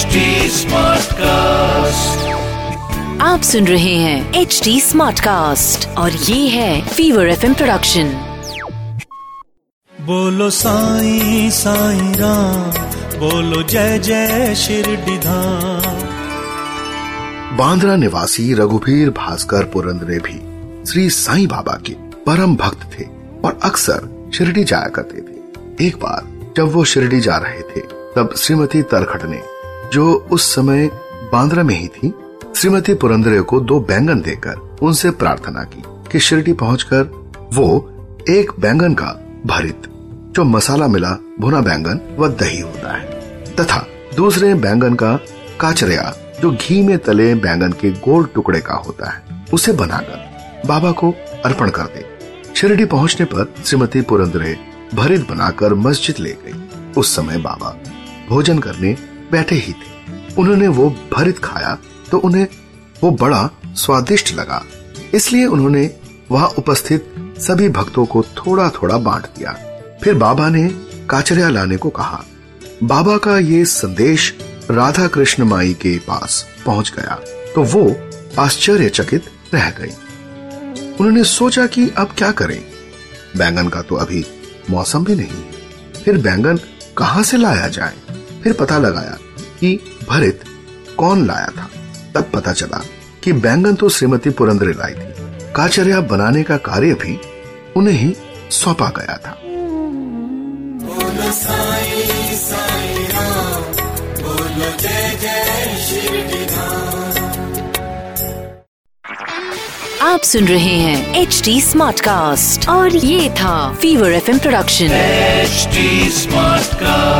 HD Smartcast. आप सुन रहे हैं एच डी स्मार्ट कास्ट और ये है फीवर एफ़ प्रोडक्शन बोलो साईं साईं राम बोलो जय जय शिरडी धाम बांद्रा निवासी रघुवीर भास्कर पुरंदरे भी श्री साईं बाबा के परम भक्त थे और अक्सर शिरडी जाया करते थे। एक बार जब वो शिरडी जा रहे थे तब श्रीमती तरखट ने जो उस समय बांद्रा में ही थी, श्रीमती पुरंदरे को दो बैंगन देकर उनसे प्रार्थना की कि शिरडी पहुंचकर वो एक बैंगन का भरित, जो मसाला मिला भुना बैंगन व दही होता है, तथा दूसरे बैंगन का काचरिया, जो घी में तले बैंगन के गोल टुकड़े का होता है, उसे बनाकर बाबा को अर्पण कर दे। शिरडी पहुँचने पर श्रीमती पुरंदरे भरित बनाकर मस्जिद ले गई। उस समय बाबा भोजन करने बैठे ही थे। उन्होंने वो भरित खाया तो उन्हें वो बड़ा स्वादिष्ट लगा। इसलिए उन्होंने वहाँ उपस्थित सभी भक्तों को थोड़ा थोड़ा बांट दिया। फिर बाबा ने काचरिया लाने को कहा। बाबा का ये संदेश राधा कृष्ण माई के पास पहुँच गया तो वो आश्चर्यचकित रह गई। उन्होंने सोचा कि अब क्या करें? बैंगन का तो अभी मौसम भी नहीं फिर बैंगन कहाँ से लाया जाए? फिर पता लगाया कि भरित कौन लाया था। तब पता चला कि बैंगन तो श्रीमती पुरंदरे लाई थी। काचरिया बनाने का कार्य भी उन्हें ही सौंपा गया था। आप सुन रहे हैं एच डी स्मार्ट कास्ट और ये था fever F production H smart Smartcast.